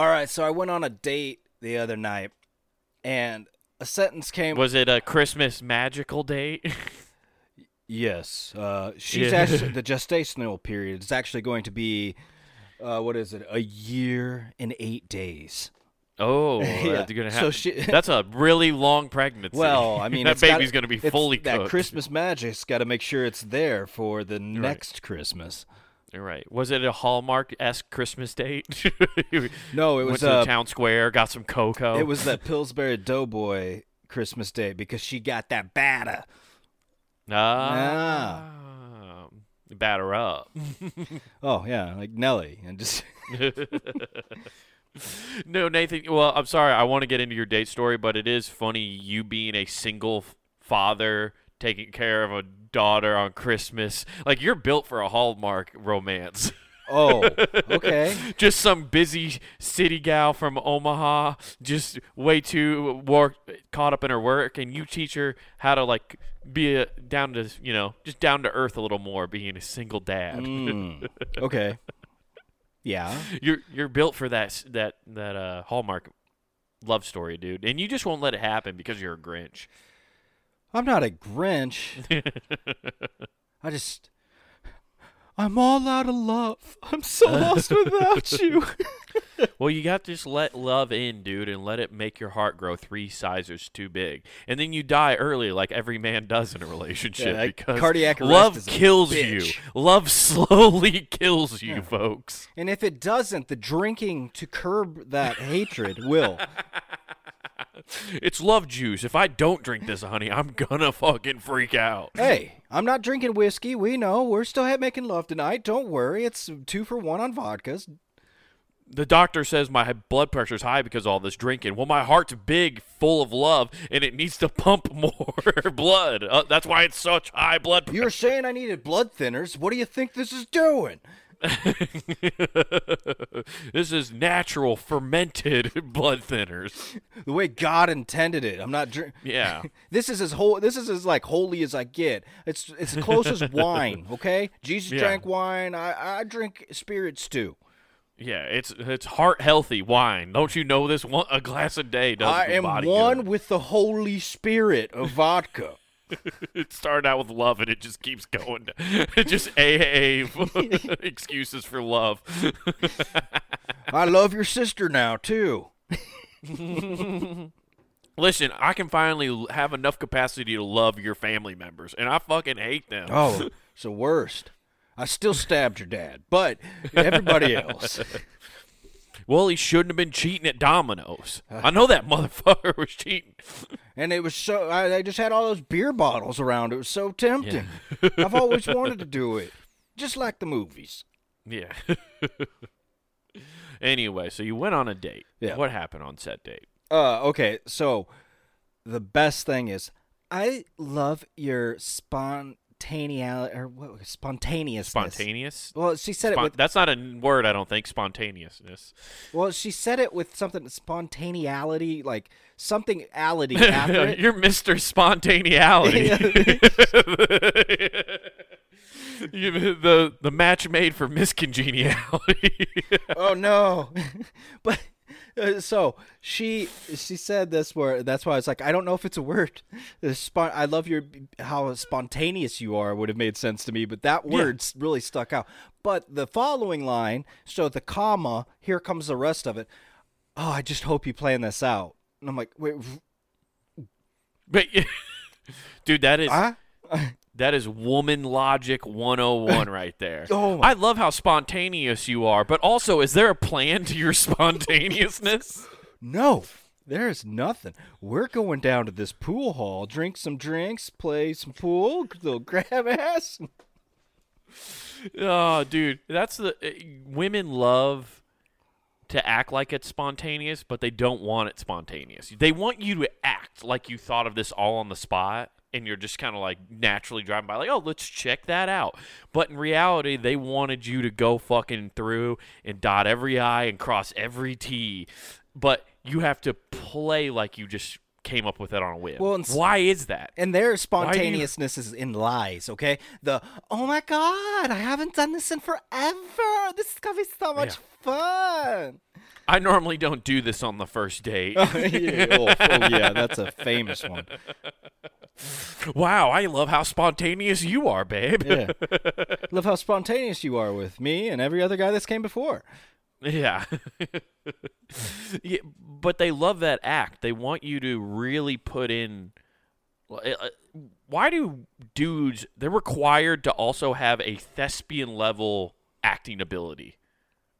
All right, so I went on a date the other night, and a sentence came. Was it a Christmas magical date? yes, uh, she's Yeah. actually the gestational period is actually going to be, uh, what is it? A year and eight days. oh, Yeah, that's gonna so have. she- that's a really long pregnancy. Well, I mean, that gotta- baby's gonna be fully That cooked. Christmas magic's got to make sure it's there for the next Christmas. You're right. Was it a Hallmark esque Christmas date? No, it Went was to uh, the town square, got some cocoa. it was that Pillsbury Doughboy Christmas Day because she got that batter. ah, batter up. Oh yeah, like Nelly, and just no, Nathan. Well, I'm sorry. I want to get into your date story, but it is funny you being a single father taking care of a daughter on Christmas. Like you're built for a Hallmark romance. oh okay. just some busy city gal from Omaha, just way too work, caught up in her work, and you teach her how to like be a, down to you know just down to earth a little more, being a single dad. Mm, okay. Yeah. You're you're built for that that that uh, Hallmark love story, dude, and you just won't let it happen because you're a Grinch. I'm not a Grinch. I just. I'm all out of love. I'm so lost without you. Well, you got to just let love in, dude, and let it make your heart grow three sizes too big, and then you die early, like every man does in a relationship, Yeah, because cardiac arrest love kills you. Love slowly kills you, folks. And if it doesn't, the drinking to curb that hatred will. It's love juice. If I don't drink this, honey, I'm gonna fucking freak out. Hey, I'm not drinking whiskey. We know. We're still making love tonight. Don't worry. It's two for one on vodkas. The doctor says my blood pressure's high because of all this drinking. Well, my heart's big, full of love, and it needs to pump more blood. Uh, that's why it's such high blood pressure. You're saying I needed blood thinners. What do you think this is doing? this is natural fermented blood thinners. The way God intended it. I'm not drink. Yeah. This is as whole. This is as like holy as I get. It's it's as close as wine. Okay, Jesus Yeah. drank wine. I I drink spirits too. Yeah, it's it's heart healthy wine. Don't you know this? One a glass a day does I am one good. with the Holy Spirit of vodka. It started out with love and it just keeps going. It just AA excuses for love. I love your sister now too. Listen, I can finally have enough capacity to love your family members, and I fucking hate them. Oh, it's the worst. I still stabbed your dad, but everybody else. Well, he shouldn't have been cheating at Domino's. I know that motherfucker was cheating. And it was so I, I just had all those beer bottles around. It was so tempting. I've always wanted to do it, just like the movies. Yeah. anyway, so you went on a date. Yeah. What happened on said date? Uh, okay. So the best thing is, I love your spontaneity or what spontaneousness. Spontaneous? Well, she said Spon- it with that's not a word, I don't think. Spontaneousness. well, she said it with something spontaneity, like something ality after it. You're Mr. Spontaneity. You- the the match made for Miss Congeniality. oh no but Uh, so she she said this word that's why i was like i don't know if it's a word. Spon- i love your how spontaneous you are would have made sense to me but that word s really stuck out. But the following line so the comma here comes the rest of it. Oh i just hope you plan this out. And i'm like wait but dude, that is huh? That is woman logic 101 right there. Oh I love how spontaneous you are, but also is there a plan to your spontaneousness? no there's nothing. We're going down to this pool hall, drink some drinks, play some pool, little grab ass. Oh, dude, that's the uh, women love to act like it's spontaneous, but they don't want it spontaneous. They want you to act like you thought of this all on the spot and you're just kind of like naturally driving by like, "Oh, let's check that out." But in reality, they wanted you to go fucking through and dot every i and cross every t. But you have to play like you just came up with it on a whim. Well, why is that? And their spontaneousness is in lies, okay? The oh my god, I haven't done this in forever. This is gonna be so much fun. I normally don't do this on the first date. oh, oh, yeah, that's a famous one. wow, I love how spontaneous you are, babe. Yeah. Love how spontaneous you are with me and every other guy that's came before. Yeah. yeah. But they love that act. They want you to really put in. uh, uh, Why do dudes? They're required to also have a thespian level acting ability,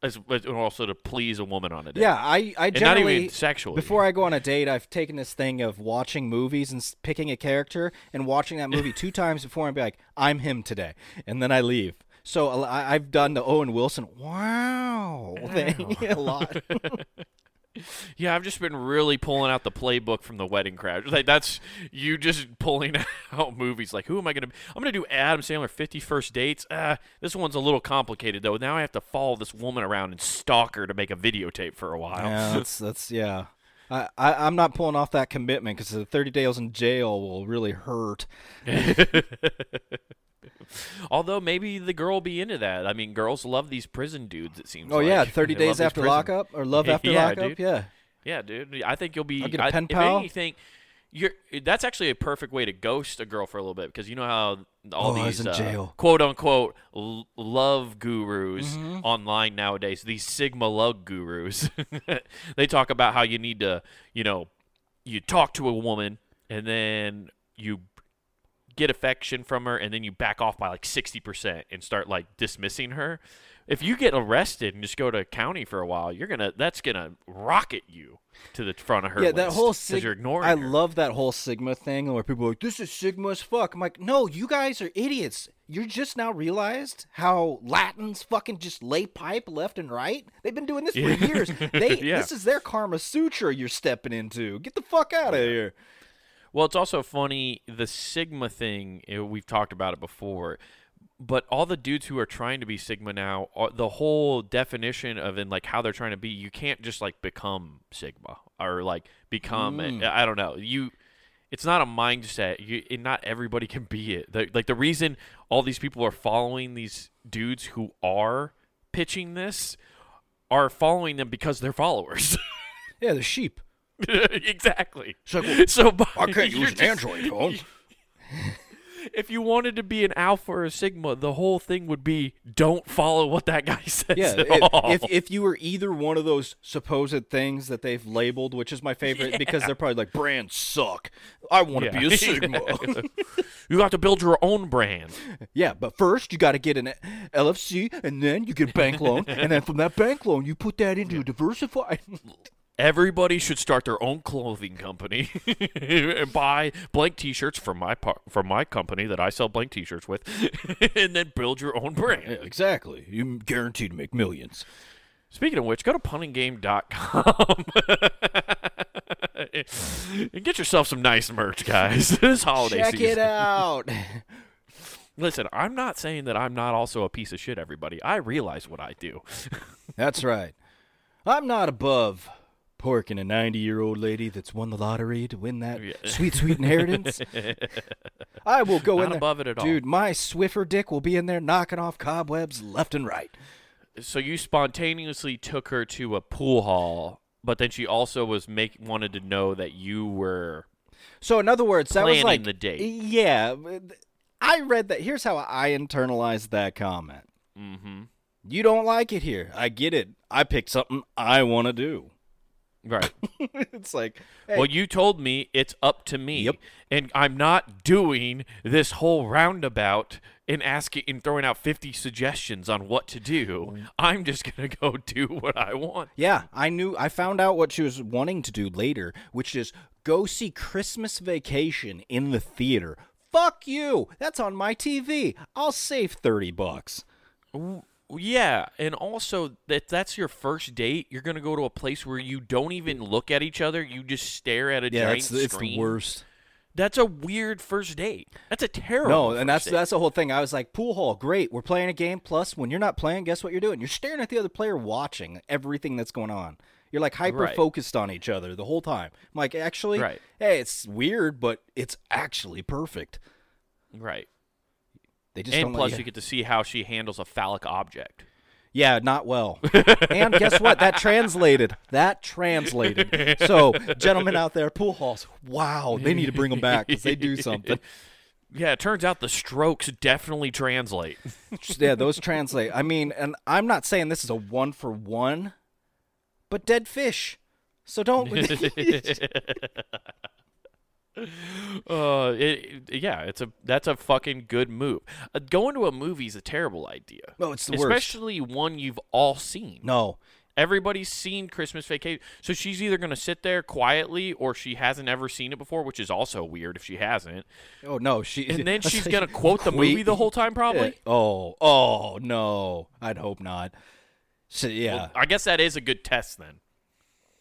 as, as and also to please a woman on a date. Yeah, I, I and not generally even sexually. before I go on a date, I've taken this thing of watching movies and picking a character and watching that movie two times before and be like, I'm him today, and then I leave. So I, have done the Owen Wilson wow thing a lot. Yeah, I've just been really pulling out the playbook from the Wedding Crash. Like that's you just pulling out movies. Like, who am I gonna? Be? I'm gonna do Adam Sandler 50 First Dates. Uh, this one's a little complicated though. Now I have to follow this woman around and stalk her to make a videotape for a while. yeah, that's that's yeah. I, I I'm not pulling off that commitment because the 30 days in jail will really hurt. Although maybe the girl will be into that. I mean, girls love these prison dudes. It seems. Oh like. yeah, 30 They days after lockup or love after Yeah, lockup. dude. Yeah. Yeah, dude. I think you'll be. I'll get a I- pen if pal. anything, you're. That's actually a perfect way to ghost a girl for a little bit because you know how all Oh, these in uh, jail. quote unquote l- love gurus Mm-hmm. online nowadays, these Sigma lug gurus, they talk about how you need to, you know, you talk to a woman and then you get affection from her and then you back off by like 60% and start like dismissing her if you get arrested and just go to county for a while you're gonna that's gonna rocket you to the front of her yeah, that whole sig- you're ignoring I her. love that whole Sigma thing where people are like, "This is Sigma as fuck." I'm like, "No, you guys are idiots. You just now realized how Latins fucking just lay pipe left and right. They've been doing this for Yeah. years. They Yeah. this is their Karma Sutra you're stepping into. Get the fuck out of here." Well, it's also funny the Sigma thing. eh, We've talked about it before, but all the dudes who are trying to be Sigma now, are, the whole definition of and like how they're trying to be, you can't just like become Sigma or like become. Mm. I don't know. You, it's not a mindset. You, and not everybody can be it. The, like the reason all these people are following these dudes who are pitching this are following them because they're followers. Yeah, the sheep. exactly. It's like, well, So by- I can't use an just- Android phone. if you wanted to be an alpha or a sigma, the whole thing would be don't follow what that guy says. Yeah, if, if if you were either one of those supposed things that they've labeled, which is my favorite because they're probably like brands suck. I want to Yeah. be a Sigma. you got to build your own brand. yeah, but first you got to get an LLC, and then you get a bank loan, and then from that bank loan you put that into a diversified. Everybody should start their own clothing company and buy blank T-shirts from my par- from my company that I sell blank T-shirts with, and then build your own brand. yeah, exactly. You're guaranteed to make millions. Speaking of which, go to punninggame.com and get yourself some nice merch, guys. this holiday Check season. it out. Listen, I'm not saying that I'm not also a piece of shit, everybody. I realize what I do. That's right. I'm not above porking a 90 year old lady that's won the lottery to win that Yeah. sweet, sweet inheritance. I will go Not in there. above it at all. Dude, my Swiffer dick will be in there knocking off cobwebs left and right. so you spontaneously took her to a pool hall, but then she also was make wanted to know that you were So, in other words, that was like. the date. Yeah. I read that. Here's how I internalized that comment. mm-hmm. You don't like it here. I get it. I picked something I want to do. Right. it's like, hey, Well, you told me it's up to me, Yep. and I'm not doing this whole roundabout and asking and throwing out 50 suggestions on what to do. Mm. I'm just gonna go do what I want. Yeah, I knew. I found out what she was wanting to do later, which is go see Christmas Vacation in the theater. Fuck you. That's on my TV. I'll save 30 bucks. Yeah, and also that that's your first date. You're gonna go to a place where you don't even look at each other. You just stare at a Yeah, giant it's, it's the worst. That's a weird first date. That's a terrible. No, and that's date. that's the whole thing. I was like, pool hall, great. We're playing a game. Plus, when you're not playing, guess what you're doing? You're staring at the other player, watching everything that's going on. You're like hyper Right. focused on each other the whole time. I'm like, actually, Right. hey, it's weird, but it's actually perfect. right. They just And plus, you- you get to see how she handles a phallic object. Yeah, not well. and guess what? That translated. That translated. So, gentlemen out there, pool halls. Wow, they need to bring them back because they do something. Yeah, it turns out the strokes definitely translate. yeah, those translate. I mean, and I'm not saying this is a one for one, but dead fish. So don't. Uh, it, yeah, it's a that's a fucking good move. Uh, going to a movie is a terrible idea. No, it's the worst. especially one you've all seen. no. Everybody's seen Christmas Vacation, so she's either gonna sit there quietly or she hasn't ever seen it before, which is also weird if she hasn't. Oh no, she. And then she's gonna quote the movie the whole time, probably. Oh, oh no, I'd hope not. So yeah, Well, I guess that is a good test then.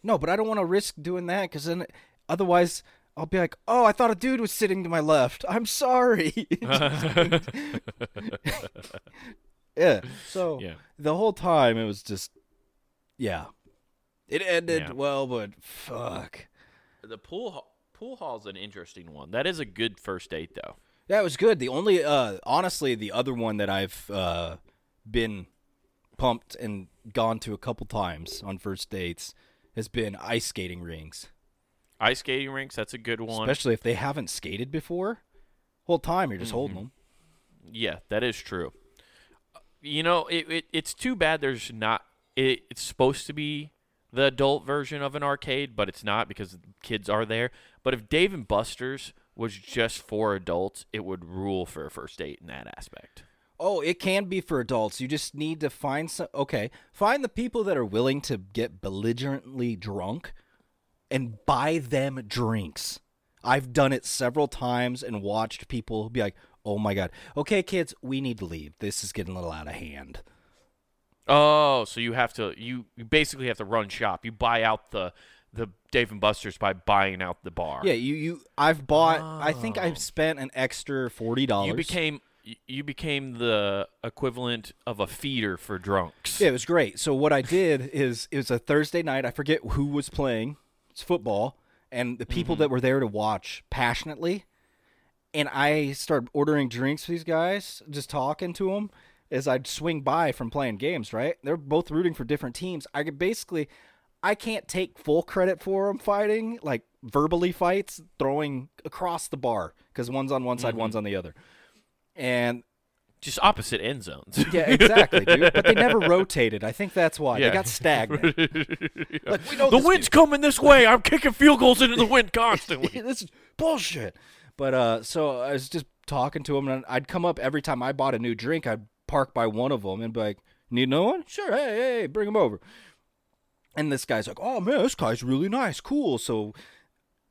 no, but I don't want to risk doing that because then otherwise I'll be like, oh, I thought a dude was sitting to my left. I'm sorry. yeah. So Yeah. the whole time it was just, yeah, it ended Yeah. well, but fuck. The pool ha- pool hall's an interesting one. That is a good first date though. That was good. The only, uh, honestly, the other one that I've uh, been pumped and gone to a couple times on first dates has been ice skating rings. Ice skating rinks, that's a good one. especially if they haven't skated before. Whole time you're just holding mm-hmm. them. Yeah, that is true. Uh, you know, it, it it's too bad there's not. It, it's supposed to be the adult version of an arcade, but it's not because kids are there. But if Dave and Buster's was just for adults, it would rule for a first date in that aspect. Oh, it can be for adults. You just need to find some. Okay, find the people that are willing to get belligerently drunk, and buy them drinks. I've done it several times and watched people be like, "Oh my god, okay, kids, we need to leave. This is getting a little out of hand." Oh, so you have to you, you basically have to run shop. You buy out the the Dave and Buster's by buying out the bar. Yeah, you you. I've bought. I think I've oh. spent an extra forty dollars. You became you- you became the equivalent of a feeder for drunks. Yeah, it was great. So what I did is it was a Thursday night. I forget who was playing. It's football, and the people mm-hmm. that were there to watch passionately. And I started ordering drinks for these guys, just talking to them as I'd swing by from playing games. Right? They're both rooting for different teams. I could basically, I can't take full credit for them fighting, like verbally fights, throwing across the bar because one's on one side, one's mm-hmm. on the other. And Just opposite end zones. yeah, exactly, dude. But they never rotated. I think that's why Yeah. they got stagnant. Like the wind's coming this way. I'm kicking field goals into the wind constantly. this is bullshit. But uh, so I was just talking to him, and I'd come up every time I bought a new drink. I'd park by one of them and be like, "Need another one? Sure. Hey, hey, bring him over." And this guy's like, "Oh man, this guy's really nice, cool." So,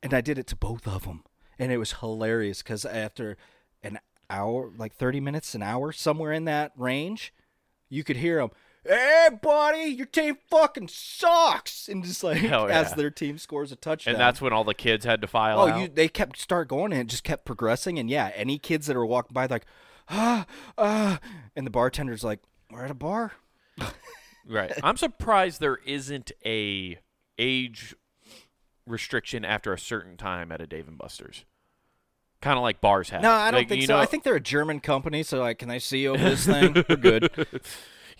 and I did it to both of them, and it was hilarious because after hour, like thirty minutes, an hour, somewhere in that range, you could hear them. Hey, buddy, your team fucking sucks, and just like Hell as their team scores a touchdown. and that's when all the kids had to file Oh, out. you they kept start going and it just kept progressing and yeah, any kids that are walking by like ah ah and the bartender's like, We're at a bar. right. I'm surprised there isn't a age restriction after a certain time at a Dave and Buster's. Kind of like bars have. No, I don't Like, think you so. know- I think they're a German company, so like can I see over this thing? We're good.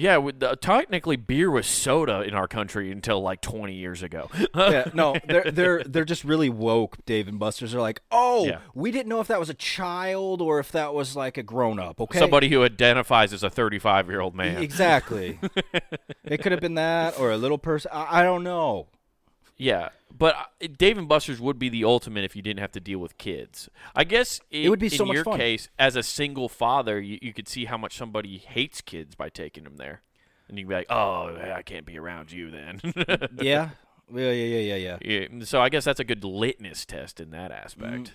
Yeah, with the, technically beer was soda in our country until like 20 years ago. yeah, no, they're they're they're just really woke. Dave and Buster's are like, oh, Yeah. we didn't know if that was a child or if that was like a grown up. Okay, Somebody who identifies as a 35 year old man. exactly. it could have been that or a little person. I, I don't know. Yeah, but uh, Dave and Buster's would be the ultimate if you didn't have to deal with kids. I guess it would be in so much your fun. case, as a single father, you, you could see how much somebody hates kids by taking them there, and you'd be like, "Oh, I can't be around you then." Yeah, yeah, yeah, yeah, yeah, yeah. yeah, so I guess that's a good litmus test in that aspect.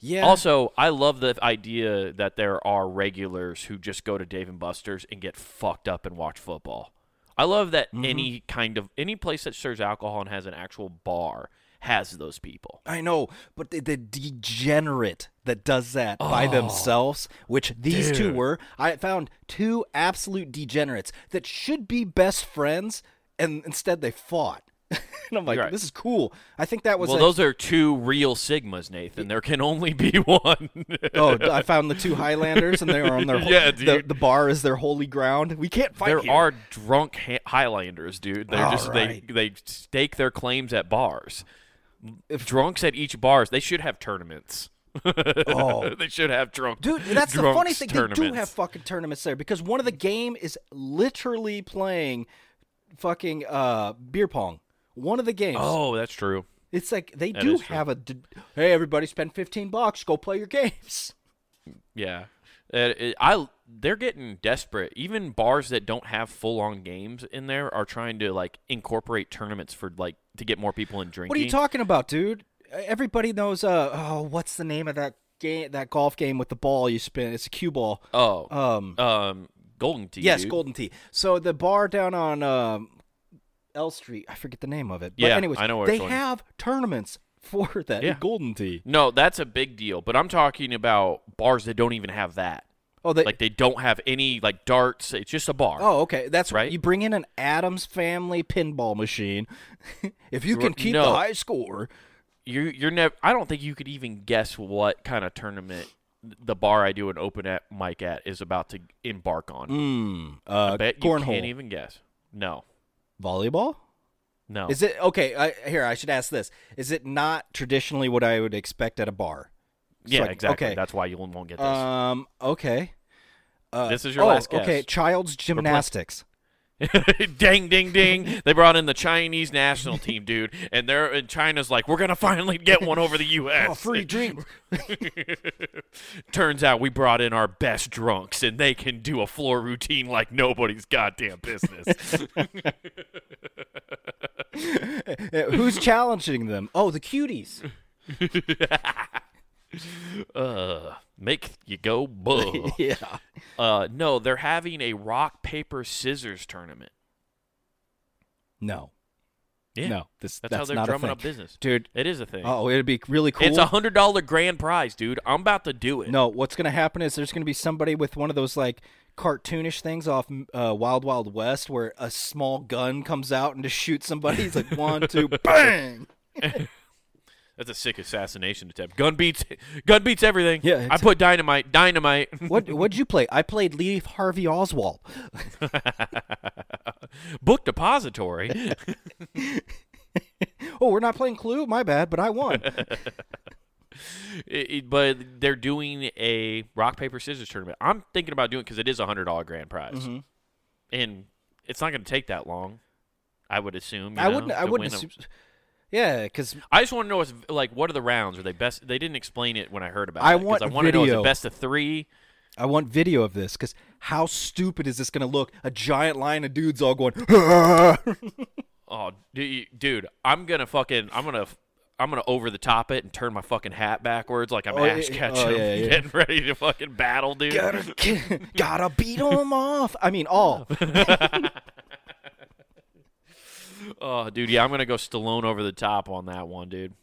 Yeah. Also, I love the idea that there are regulars who just go to Dave and Buster's and get fucked up and watch football. I love that Mm-hmm. any kind of any place that serves alcohol and has an actual bar has those people. I know, but the, the degenerate that does that by Oh, themselves, which these two were, I found two absolute degenerates that should be best friends, and instead they fought. and I'm like, Right. this is cool. I think that was well, a- those are two real sigmas, Nathan. There can only be one. Oh, I found the two Highlanders, and they're on their Yeah, the, dude. the bar is their holy ground. We can't fight there here. are drunk ha- Highlanders, dude. They're All just right. they they stake their claims at bars. If- drunks at each bars, they should have tournaments. Oh. they should have drunk. Dude, that's the funny thing. They do have fucking tournaments there because one of the game is literally playing fucking uh beer pong. One of the games. Oh, that's true. It's like they That do is true. have a. d- Hey, everybody, spend fifteen bucks. Go play your games. Yeah, Uh, it- I they're getting desperate. Even bars that don't have full on games in there are trying to like incorporate tournaments for like to get more people in drinking. What are you talking about, dude? Everybody knows. Uh, oh, what's the name of that game? That golf game with the ball you spin. It's a cue ball. Oh, Um, um, Golden Tee. yes, dude. Golden Tee. So the bar down on um, L Street. I forget the name of it. But Yeah, anyways, I know they have tournaments for that Yeah. Golden Tee. No, that's a big deal. But I'm talking about bars that don't even have that. Oh, they. Like they don't have any like darts. It's just a bar. Oh, okay. That's Right? You bring in an Addams Family pinball machine. if you can keep the high score, You you're never. I don't think you could even guess what kind of tournament the bar I do an open at mic at is about to embark on. mm, uh, I bet you cornhole, can't even guess. No, volleyball. no. Is it okay? I, here, I should ask this: Is it not traditionally what I would expect at a bar? It's yeah, like, exactly. Okay. That's why you won't get this. Um. Okay. Uh, This is your oh, last guess. Okay. Child's gymnastics. ding, ding, ding! They brought in the Chinese national team, dude, and they're and China's like, we're gonna finally get one over the U.S. Oh, free drink. Turns out we brought in our best drunks, and they can do a floor routine like nobody's goddamn business. Uh, Who's challenging them? Oh, the cuties. uh, make you go buh. yeah. Uh, no, they're having a rock paper scissors tournament. No. Yeah, No. This that's, that's, how they're drumming up business, dude. It is a thing. Oh, it'd be really cool. It's a hundred dollar grand prize, dude. I'm about to do it. No, what's gonna happen is there's gonna be somebody with one of those like cartoonish things off uh, Wild Wild West where a small gun comes out and just shoots somebody. It's like one, two, bang. That's a sick assassination attempt. Gun beats, gun beats everything. Yeah, I put dynamite, dynamite. What what'd you play? I played Lee Harvey Oswald. Book depository. Oh, we're not playing Clue. My bad, but I won. It- it- but they're doing a rock paper scissors tournament. I'm thinking about doing because it is a hundred dollar grand prize, Mm-hmm. and it's not going to take that long. I would assume. you I know, wouldn't. I wouldn't. win a- Assume, yeah, because I just want to know what's like. What are the rounds? Are they best? They didn't explain it when I heard about I it. want I want to know is video. it best of three? I want video of this. Because how stupid is this gonna look? A giant line of dudes all going. Oh, du- dude, I'm gonna fucking, I'm gonna, I'm gonna over the top it and turn my fucking hat backwards like I'm Oh, Ash yeah, oh, Ketchum, oh, yeah, yeah. getting ready to fucking battle, dude. gotta, gotta beat them off. I mean, all. Oh, dude, yeah, I'm gonna go Stallone over the top on that one, dude.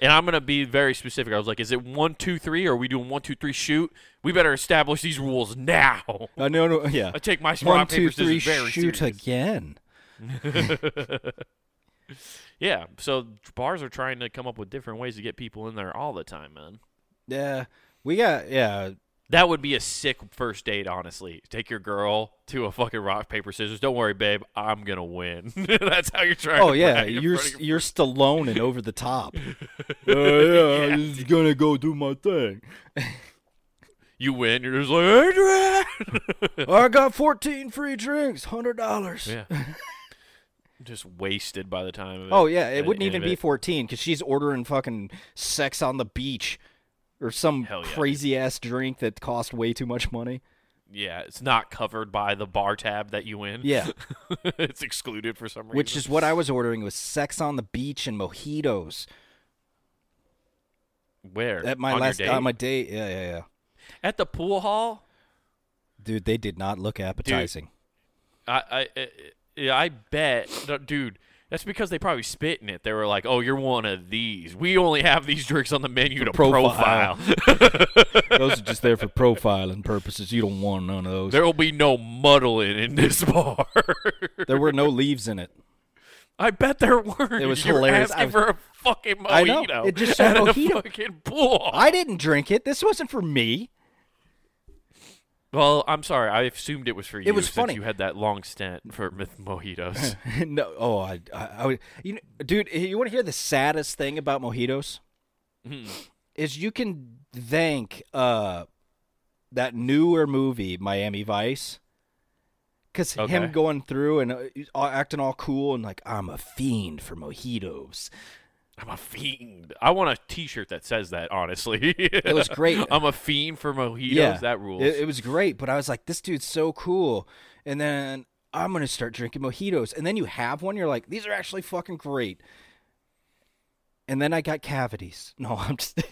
And I'm gonna be very specific. I was like, is it one, two, three, or are we doing one, two, three, shoot? We better establish these rules now. Uh, no, no, yeah. I take my One, rock two, paper three, very shoot serious. again. Yeah, so bars are trying to come up with different ways to get people in there all the time, man. Yeah, we got yeah. That would be a sick first date, honestly. Take your girl to a fucking rock paper scissors. Don't worry, babe. I'm gonna win. That's how you're trying. Oh to yeah, you're you're Stallone and over the top. uh, yeah, I'm just gonna go do my thing. You win. You're just like Adrian. I got 14 free drinks, hundred dollars. yeah. Just wasted by the time of it. Oh yeah, it And- wouldn't even be 14 because she's ordering fucking sex on the beach, or some yeah, dude. crazy ass drink that cost way too much money. Yeah, it's not covered by the bar tab that you win. Yeah, it's excluded for some reason. which is what I was ordering was sex on the beach and mojitos where at my on last uh, date? on my date. Yeah, yeah, yeah. at the pool hall. Dude, they did not look appetizing. I, I, I, yeah, I bet, dude. That's because they probably spit in it. They were like, "Oh, you're one of these. We only have these drinks on the menu to profile." profile. those are just there for profiling purposes. You don't want none of those. there will be no muddling in this bar." there were no leaves in it. I bet there weren't. It was You were hilarious. I was- for a fucking mojito. I know. It just said mojito. fucking pool. I didn't drink it. This wasn't for me. Well, I'm sorry. I assumed it was for you. It was since funny. You had that long stint for myth mojitos. no, oh, I, I, I would, you know, dude, you want to hear the saddest thing about mojitos? Hmm. Is you can thank uh that newer movie Miami Vice, because Okay. him going through and uh, acting all cool and like I'm a fiend for mojitos. I'm a fiend. I want a T-shirt that says that. Honestly, it was great. I'm a fiend for mojitos. yeah, that rules. It, it was great, but I was like, this dude's so cool, and then I'm gonna start drinking mojitos, and then you have one, you're like, these are actually fucking great. And then I got cavities. No, I'm just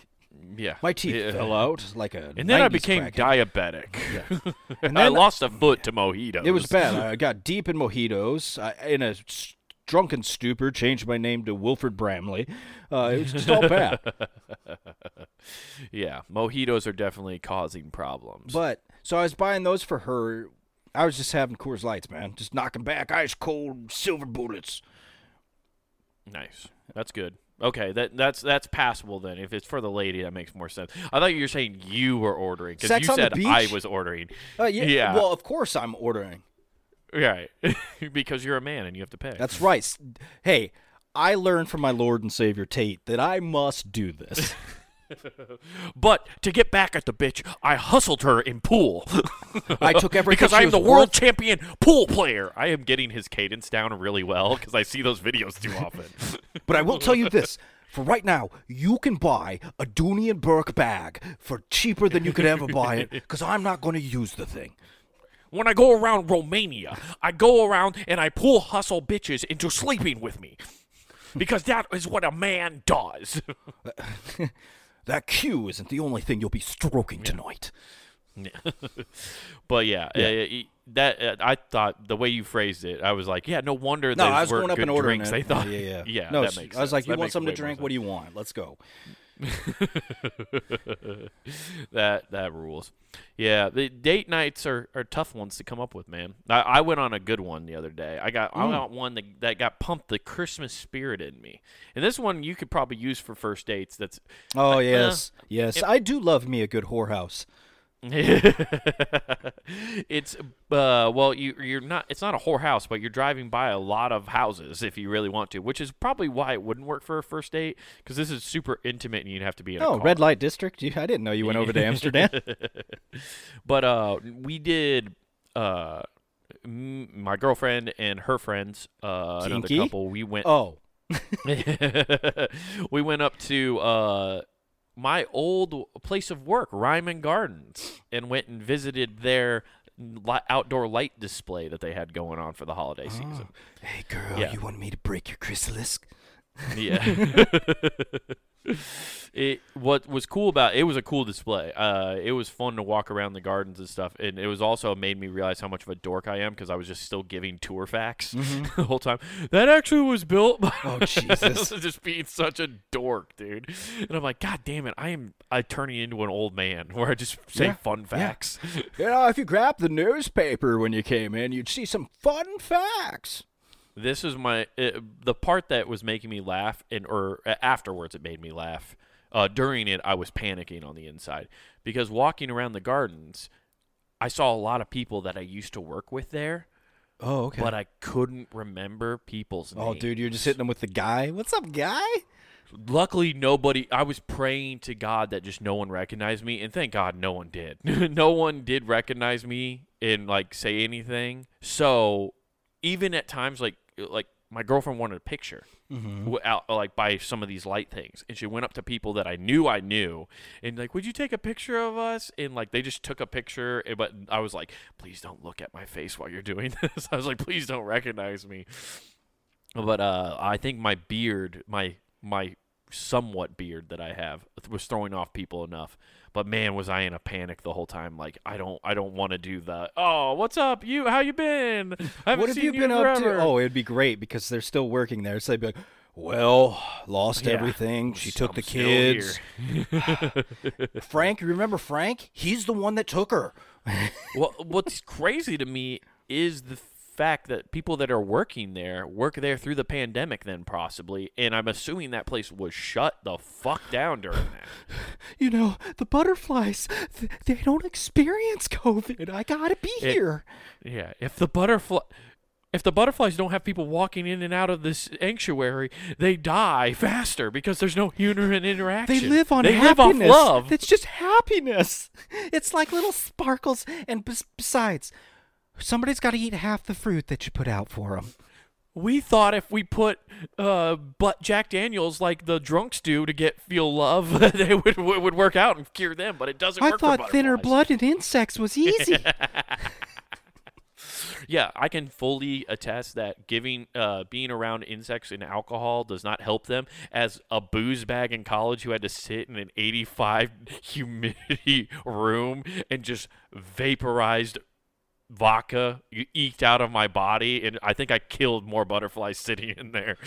yeah, my teeth Yeah. fell out like a. And then I became crackhead. diabetic. And I lost a foot to mojitos. it was bad. I got deep in mojitos. I, in a drunken stupor, changed my name to Wilford Brimley. Uh, it was just all bad. Yeah, mojitos are definitely causing problems. But so I was buying those for her. I was just having Coors Lights, man, just knocking back ice cold silver bullets. nice. That's good. Okay, that that's that's passable then. If it's for the lady, that makes more sense. I thought you were saying you were ordering because you said I was ordering. Uh, yeah, Yeah. Well, of course I'm ordering. Right, because you're a man and you have to pay. That's right. Hey, I learned from my Lord and Savior Tate that I must do this. But to get back at the bitch, I hustled her in pool. I took everything because I'm the world worth- champion pool player. I am getting his cadence down really well because I see those videos too often. But I will tell you this. For right now, you can buy a Dooney and Bourke bag for cheaper than you could ever buy it because I'm not going to use the thing. When I go around Romania, I go around and I pull hustle bitches into sleeping with me. Because that is what a man does. That cue isn't the only thing you'll be stroking tonight. but yeah, uh, that uh, I thought the way you phrased it, I was like, yeah, no wonder No, I was going up and ordering drinks. it. They thought, yeah, yeah, yeah, No, that makes I was like, you That want something to drink? What do you want? Let's go. that that rules. Yeah, the date nights are, are tough ones to come up with, man. I, I went on a good one the other day. I got I mm. got one that, that got pumped the Christmas spirit in me, and this one you could probably use for first dates. That's Oh yes, yes. I do love me a good whorehouse. it's uh well you you're not it's not a whorehouse but you're driving by a lot of houses if you really want to which is probably why it wouldn't work for a first date because this is super intimate and you'd have to be in a Oh, red light district. You, I didn't know you went over to Amsterdam. but uh we did uh m- my girlfriend and her friends uh another couple we went oh, we went up to uh, my old place of work, Reiman Gardens, and went and visited their outdoor light display that they had going on for the holiday ah. season. hey girl, Yeah. you want me to break your chrysalis? Yeah. it what was cool about it was a cool display. Uh, it was fun to walk around the gardens and stuff, and it was also made me realize how much of a dork I am because I was just still giving tour facts the whole time. That actually was built. By Oh, Jesus. just being such a dork, dude. And I'm like, God damn it, I am I turning into an old man where I just say Yeah, fun yeah. facts. You know, if you grabbed the newspaper when you came in, you'd see some fun facts. This is my uh, the part that was making me laugh, and or uh, afterwards it made me laugh. Uh, during it, I was panicking on the inside because walking around the gardens, I saw a lot of people that I used to work with there, Oh, okay. but I couldn't remember people's names. oh, dude, you're just hitting them with the guy. What's up, guy? Luckily, nobody. I was praying to God that just no one recognized me, and thank God no one did. no one did recognize me and like say anything. So even at times, like like my girlfriend wanted a picture, w- out like by some of these light things, and she went up to people that I knew I knew, and like, would you take a picture of us? And like they just took a picture, but I was like, please don't look at my face while you're doing this. I was like, please don't recognize me. But uh, I think my beard, my my somewhat beard that I have, was throwing off people enough. But man, was I in a panic the whole time. Like I don't, I don't want to do the. Oh, what's up? You, how you been? I haven't What have seen you been in up to? forever." Oh, it'd be great because they're still working there. So they'd be like, well, lost Yeah. everything. She took I'm the kids. Frank, you remember Frank? He's the one that took her. well, what's crazy to me is the fact that people that are working there work there through the pandemic, then possibly, and I'm assuming that place was shut the fuck down during that. You know, the butterflies, th- they don't experience COVID. I gotta be It- here. Yeah, if the butterfly. If the butterflies don't have people walking in and out of this sanctuary, they die faster because there's no human interaction. They live on they happiness. live off love. It's just happiness. It's like little sparkles. And besides, somebody's got to eat half the fruit that you put out for them. We thought if we put uh, but Jack Daniels like the drunks do to get feel love, they would would work out and cure them. But it doesn't I thought thinner blood and insects was easy. Yeah, I can fully attest that giving, uh, being around insects and alcohol does not help them. As a booze bag in college, who had to sit in an 85 humidity room and just vaporized vodka eked out of my body, and I think I killed more butterflies sitting in there.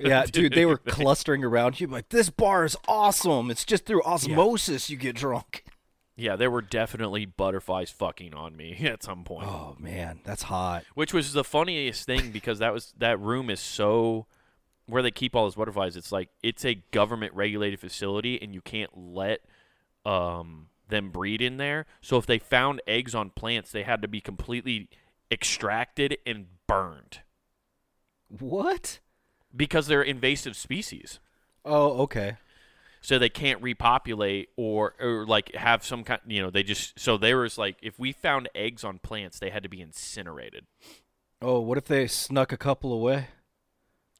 yeah, dude, they were clustering around you like, this bar is awesome. It's just through osmosis you get drunk. yeah, there were definitely butterflies fucking on me at some point. Oh, man, that's hot. which was the funniest thing because that was that room is so where they keep all those butterflies it's like it's a government regulated facility and you can't let um them breed in there so if they found eggs on plants they had to be completely extracted and burned What? because they're invasive species Oh, okay. so they can't repopulate or or like have some kind you know they just so there was like if we found eggs on plants they had to be incinerated Oh, what if they snuck a couple away?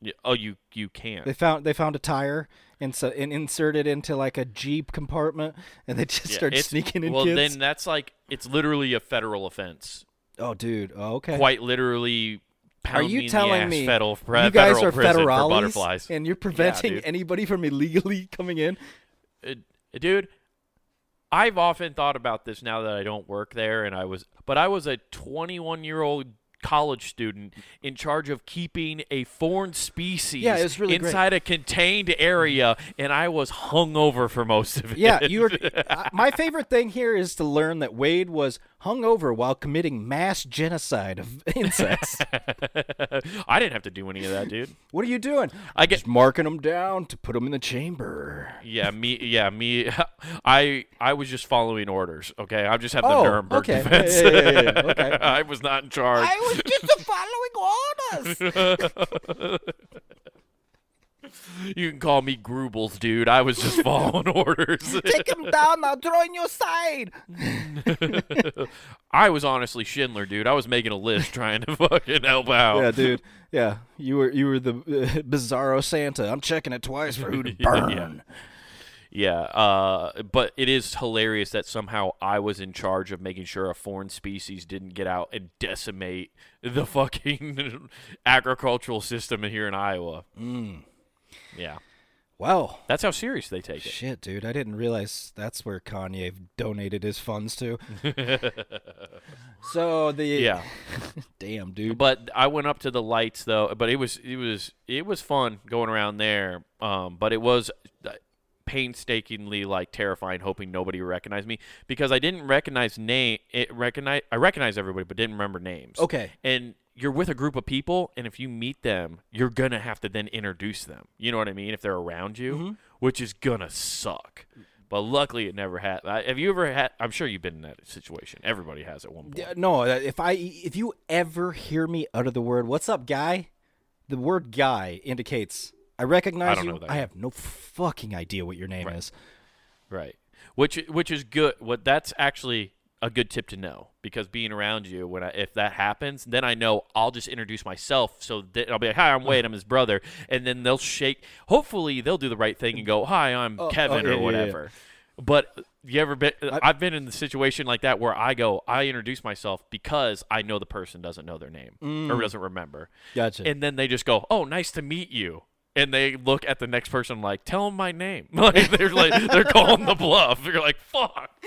Y- oh you you can't They found they found a tire and so and inserted into like a jeep compartment, and they just Yeah, started sneaking in well, kids. then that's like it's literally a federal offense. oh, dude. Oh, okay. Quite literally. Are you telling me federal, you guys federal are federales butterflies? and you're preventing dude. anybody from illegally coming in? Uh, dude, I've often thought about this now that I don't work there, and I was, but I was a 21 year old college student in charge of keeping a foreign species Yeah, really great. inside a contained area, and I was hungover for most of it. Yeah, you were. uh, my favorite thing here is to learn that Wade was hungover while committing mass genocide of insects. I didn't have to do any of that, dude. what are you doing? I get Just marking them down to put them in the chamber. Yeah, me. Yeah, me. I I was just following orders. Okay, I just have the Oh, Nuremberg okay. Defense. yeah, yeah, yeah, okay. I was not in charge. I was just following orders. You can call me Grubels, dude. I was just following orders. Take him down now. Throw in your side. I was honestly Schindler, dude. I was making a list trying to fucking help out. Yeah, dude. Yeah, you were you were the uh, Bizarro Santa. I'm checking it twice for who to burn. yeah. Yeah, uh, but it is hilarious that somehow I was in charge of making sure a foreign species didn't get out and decimate the fucking agricultural system here in Iowa. Mm. Yeah, Well, that's how serious they take it. shit, dude. I didn't realize that's where Kanye donated his funds to. so the Yeah, damn dude. but I went up to the lights though. But it was it was it was fun going around there. Um, but it was uh, painstakingly like terrifying, hoping nobody recognized me because I didn't recognize name. It recognize I recognized everybody, but didn't remember names. Okay. and you're with a group of people and if you meet them you're gonna have to then introduce them. You know what i mean? If they're around you Mm-hmm. which is gonna suck. But luckily it never had have you ever had i'm sure you've been in that situation. Everybody has at one point. Yeah, no, uh, if I if you ever hear me utter the word "What's up, guy," the word "guy" indicates I recognize I don't you. know that I have no fucking idea what your name Right. is. right. Which which is good. What that's actually a good tip to know because being around you when I, if that happens then i know i'll just introduce myself so that i'll be like hi i'm wade i'm his brother and then they'll shake hopefully they'll do the right thing and go hi i'm Oh, oh, kevin yeah, yeah, or yeah. whatever but you ever been i've been in the situation like that where i go i introduce myself because i know the person doesn't know their name Mm. or doesn't remember Gotcha. and then they just go oh nice to meet you and they look at the next person like tell them my name like they're like they're calling the bluff you're like fuck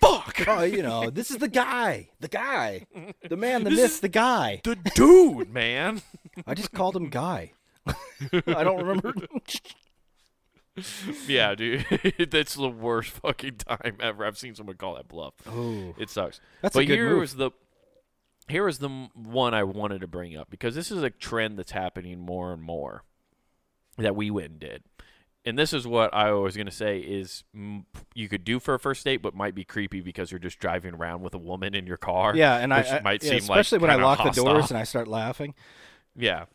fuck oh, you know, this is the guy, the guy, the man, the myth, the guy. the dude man I just called him guy. I don't remember. yeah dude that's the worst fucking time ever i've seen someone call that bluff oh, it sucks That's a but good here move. was the here is the one I wanted to bring up because this is a trend that's happening more and more that we went and did. And this is what I was going to say is you could do for a first date, but might be creepy because you're just driving around with a woman in your car. Yeah, and which I, I might yeah, seem especially like when I lock the doors and I start laughing. Yeah.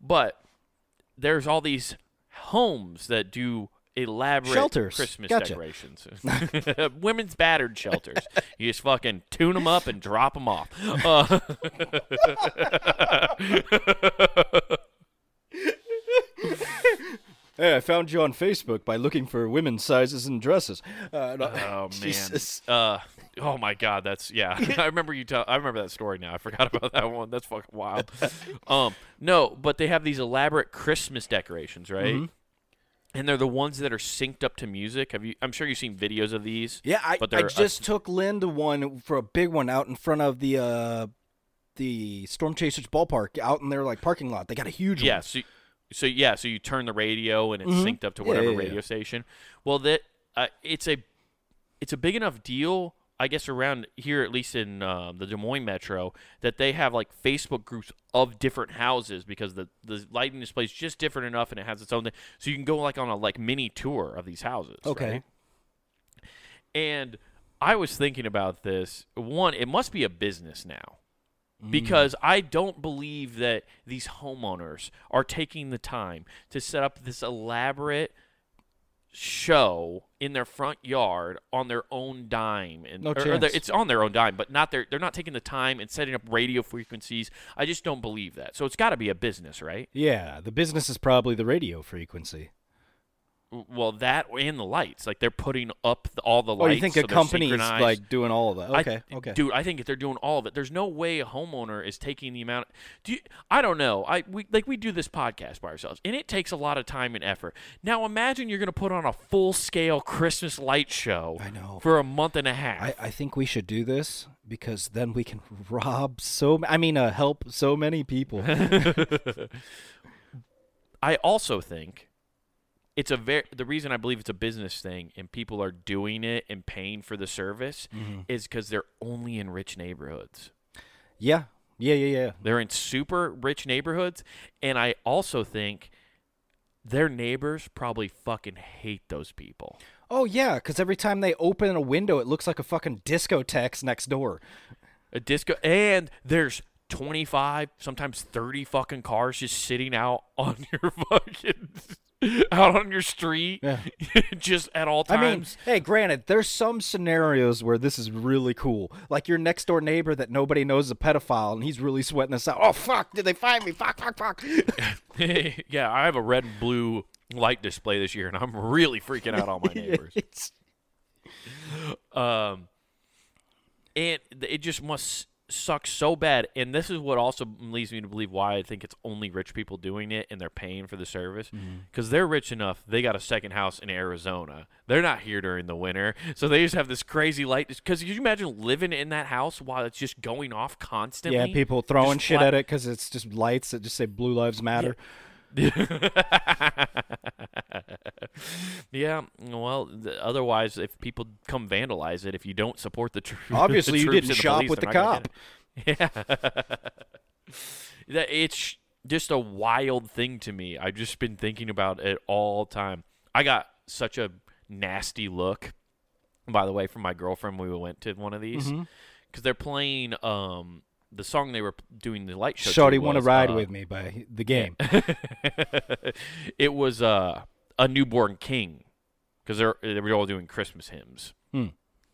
But there's all these homes that do elaborate Shelters. Christmas Gotcha. decorations. Women's battered shelters. you just fucking tune them up and drop them off. Uh, Hey, I found you on Facebook by looking for women's sizes and dresses. Uh, no- oh man. Jesus. Uh, oh my god, that's yeah. I remember you tell I remember that story now. I forgot about that one. That's fucking wild. um no, but they have these elaborate Christmas decorations, right? Mm-hmm. And they're the ones that are synced up to music. Have you I'm sure you've seen videos of these. Yeah, I, I a- just took Lynn to one for a big one out in front of the uh, the Storm Chasers ballpark out in their like parking lot. They got a huge Yeah, one. so, so yeah, so you turn the radio and it's Mhm. synced up to whatever yeah, yeah. radio station. Well, that uh, it's a it's a big enough deal, I guess, around here, at least in um, the Des Moines metro, that they have like Facebook groups of different houses because the the lighting display is just different enough and it has its own thing. So you can go like on a like mini tour of these houses. Okay. right? And I was thinking about this. One, it must be a business now Mm. because I don't believe that these homeowners are taking the time to set up this elaborate show in their front yard on their own dime and No or- or it's on their own dime but not their they're not taking the time and setting up radio frequencies. I just don't believe that. So it's got to be a business right? Yeah, the business is probably the radio frequency. Well that and the lights like they're putting up the, all the lights. Oh, you think so a company is like doing all of that? I- Okay, okay. dude. I think if they're doing all of it, there's no way a homeowner is taking the amount. Do you, I don't know. I we like we do this podcast by ourselves, and it takes a lot of time and effort. Now imagine you're going to put on a full scale Christmas light show. I know. for a month and a half. I, I think we should do this because then we can rob so. I mean, uh, help so many people. I also think it's a very the reason I believe it's a business thing and people are doing it and paying for the service Mm-hmm. is because they're only in rich neighborhoods. yeah, yeah, yeah, yeah. They're in super rich neighborhoods, and I also think their neighbors probably fucking hate those people. Oh yeah, because every time they open a window, it looks like a fucking discotheque next door. A disco, and there's 25, sometimes 30 fucking cars just sitting out on your fucking out on your street, Yeah. just at all times. I mean, hey, granted, there's some scenarios where this is really cool. Like your next door neighbor that nobody knows is a pedophile, and he's really sweating this out. Oh fuck! Did they find me? Fuck! Fuck! Fuck! yeah, I have a red and blue light display this year, and I'm really freaking out all my neighbors. It's- um, and it just must suck so bad. And this is what also leads me to believe why I think it's only rich people doing it, and they're paying for the service mm-hmm. because they're rich enough. They got a second house in Arizona. They're not here during the winter, so they just have this crazy light. Because could you imagine living in that house while it's just going off constantly? yeah, people throwing Just shit flat- at it because it's just lights that just say "Blue Lives Matter." yeah, well, th- otherwise, if people come vandalize it, if you don't support the troops, Obviously, you didn't shop police, with the not gonna get it. Yeah, it's just a wild thing to me. I've just been thinking about it all time. I got such a nasty look, by the way, from my girlfriend when we went to one of these because Mm-hmm. they're playing um the song they were doing the light show. Shorty want to ride uh, with me by the game. it was uh, a newborn king because they're they were all doing Christmas hymns Hmm.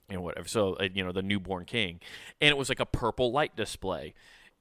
and whatever. So uh, you know the newborn king, and it was like a purple light display.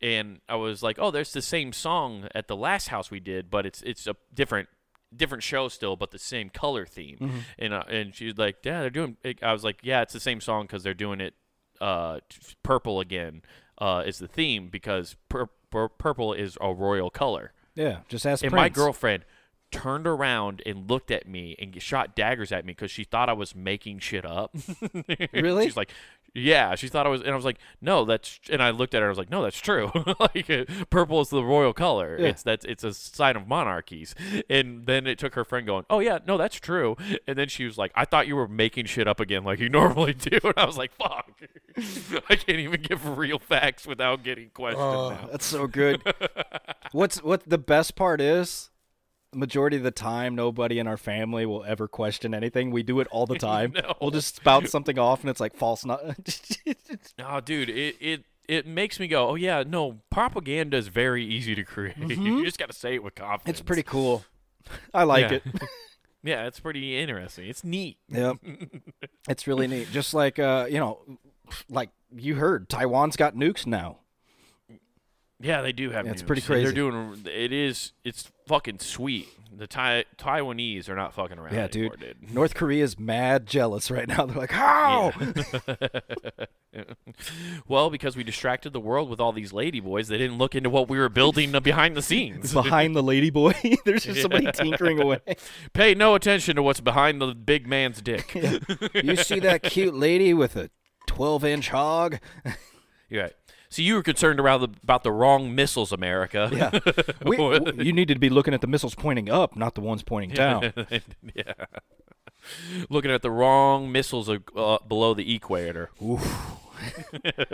And I was like, oh, there's the same song at the last house we did, but it's it's a different different show still, but the same color theme. Mm-hmm. And uh, and she's like, yeah, they're doing. I was like, yeah, it's the same song because they're doing it uh, t- purple again uh, is the theme because pur- pur- purple is a royal color. Yeah, just ask And Prince. my girlfriend turned around and looked at me and shot daggers at me because she thought I was making shit up. Really? She's like, Yeah, she thought I was, and I was like, no, that's. And I looked at her, and I was like, no, that's true. like, purple is the royal color. Yeah. It's that's it's a sign of monarchies. And then it took her friend going, oh yeah, no, that's true. And then she was like, I thought you were making shit up again, like you normally do. And I was like, fuck, I can't even give real facts without getting questioned. Oh, now. that's so good. What's what the best part is? Majority of the time, nobody in our family will ever question anything. We do it all the time. No. We'll just spout something off, and it's like false. Not. Oh, dude, it it. It makes me go, oh yeah, no. Propaganda is very easy to create. you just got to say it with confidence. Mm-hmm. it's pretty cool. I like Yeah. it. Yeah, it's pretty interesting. It's neat. Yep. it's really neat. Just like uh, you know, like you heard, Taiwan's got nukes now. Yeah, they do have. Yeah, it's pretty crazy. They're doing. It is. It's fucking sweet. The Tai Taiwanese are not fucking around Yeah, anymore, dude. dude. North Korea's mad jealous right now. They're like, how? Well, because we distracted the world with all these lady boys, they didn't look into what we were building behind the scenes. Behind the lady boy, there's just somebody tinkering away. Pay no attention to what's behind the big man's dick. You see that cute lady with a 12 inch hog? You're right. See, you were concerned about the, about the wrong missiles, America. Yeah. We, w- you needed to be looking at the missiles pointing up, not the ones pointing down. yeah. Looking at the wrong missiles uh, below the equator.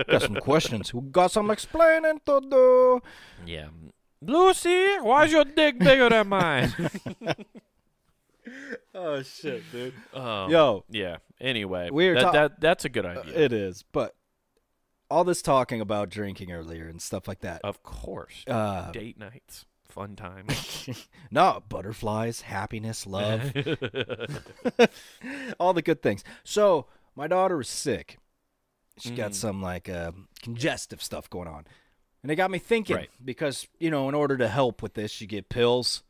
Got some questions. We got some explaining to do. Yeah. Lucy, why's your dick bigger than mine? Oh shit, dude. um, Yo, Yeah. Anyway, We were that, ta- that that's a good idea. it is, but all this talking about drinking earlier and stuff like that. of course. Uh, Date nights, fun time. no, butterflies, happiness, love, all the good things. So my daughter was sick. She got Mm. some like uh, congestive stuff going on, and it got me thinking Right. because you know in order to help with this, you get pills,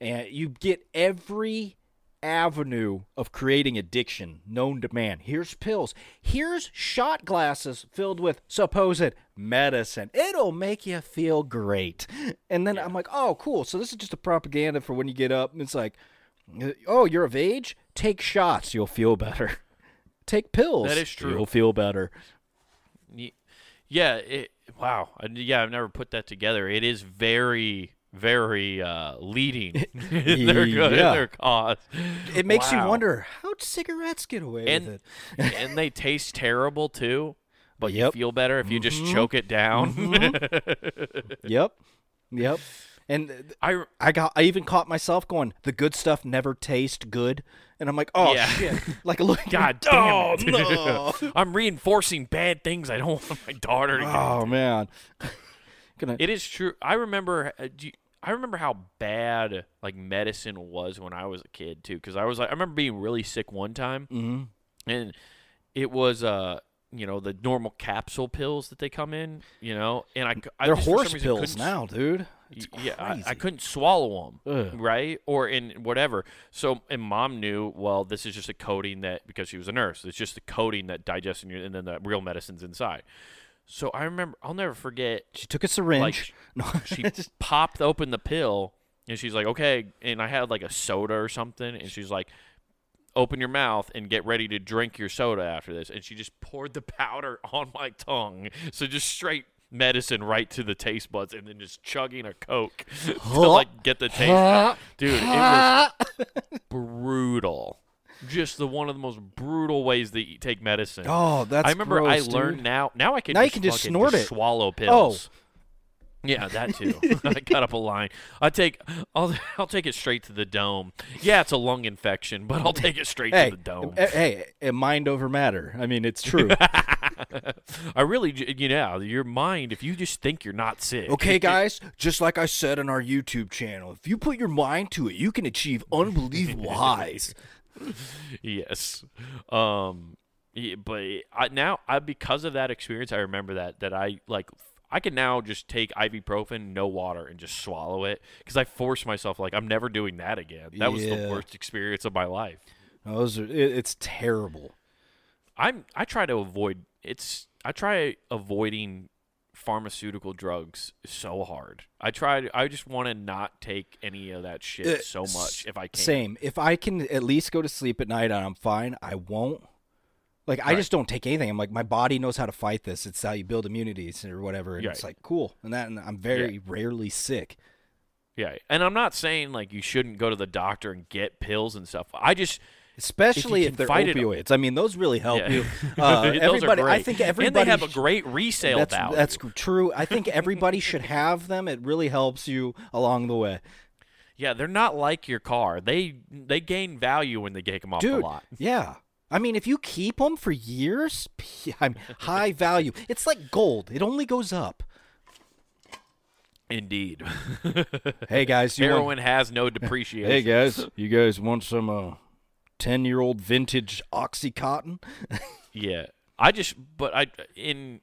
and you get every avenue of creating addiction known to man. Here's pills. Here's shot glasses filled with supposed medicine. It'll make you feel great. And then I'm like, oh, cool. So this is just a propaganda for when you get up. And it's like, oh, you're of age? Take shots. You'll feel better. Take pills. That is true. You'll feel better. Yeah. It, wow. Yeah, I've never put that together. It is very, very uh, leading in their, Yeah. in their cause. It makes you wonder how'd cigarettes get away And- with it? and they taste terrible too. But Yep. you feel better if you just Mhm. choke it down. Yep. Yep. And I I got I even caught myself going, the good stuff never tastes good. And I'm like, oh Yeah. shit. Like a look God damn oh, it. no. I'm reinforcing bad things I don't want my daughter to get. oh man. Gonna It is true. I remember. uh, you- I remember how bad like medicine was when I was a kid too. Because I was like, I remember being really sick one time, Mhm. and it was uh, you know, the normal capsule pills that they come in, you know, and I They're just horse pills now, dude. Yeah, I, I couldn't swallow them, Ugh. right? Or in whatever. So, and mom knew, well, this is just a coating that because she was a nurse, it's just a coating that digests in your, and then the real medicine's inside. So I remember, I'll never forget. She took a syringe. no. She popped open the pill, and she's like, "Okay," and I had like a soda or something, and she's like. Open your mouth and get ready to drink your soda after this. And she just poured the powder on my tongue. So just straight medicine right to the taste buds and then just chugging a Coke to like get the taste. Dude, it was brutal. Just the one of the most brutal ways that you take medicine. oh, that's I remember gross, I dude. learned now. Now I can Now you just can just snort just it. Oh. swallow pills. Oh. Yeah, that too. I cut up a line. I take, I'll, I'll take it straight to the dome. Yeah, it's a lung infection, but I'll take it straight Hey, to the dome. eh, hey, eh, mind over matter. I mean, it's true. I really, you know, your mind. If you just think you're not sick, Okay, guys, just like I said on our YouTube channel, if you put your mind to it, you can achieve unbelievable highs. yes. Um, yeah, but I, now I because of that experience, I remember that that I like. I can now just take ibuprofen, no water, and just swallow it because I force myself. Like I'm never doing that again. That was the Yeah. worst experience of my life. Those are, it, it's terrible. I'm I try to avoid it's I try avoiding pharmaceutical drugs so hard. I tried. I just want to not take any of that shit Uh, so much if I can. Same. If I can at least go to sleep at night and I'm fine, I won't. Like I Right. just don't take anything. I'm like my body knows how to fight this. It's how you build immunities or whatever. And it's like cool. And that and I'm very rarely sick. Yeah, and I'm not saying like you shouldn't go to the doctor and get pills and stuff. I just Especially if, can they're opioids. I mean, those really help yeah. you. Uh, Those are everybody, I think everybody and they have a great resale that's, value. That's true. I think everybody should have them. It really helps you along the way. yeah, they're not like your car. They they gain value when they take them off Dude, the lot. yeah. I mean, if you keep them for years, I'm high value. It's like gold. It only goes up. Indeed, Hey guys, you want, heroin has no depreciation. Hey guys, you guys want some uh, ten-year-old vintage OxyContin? Yeah, I just but I in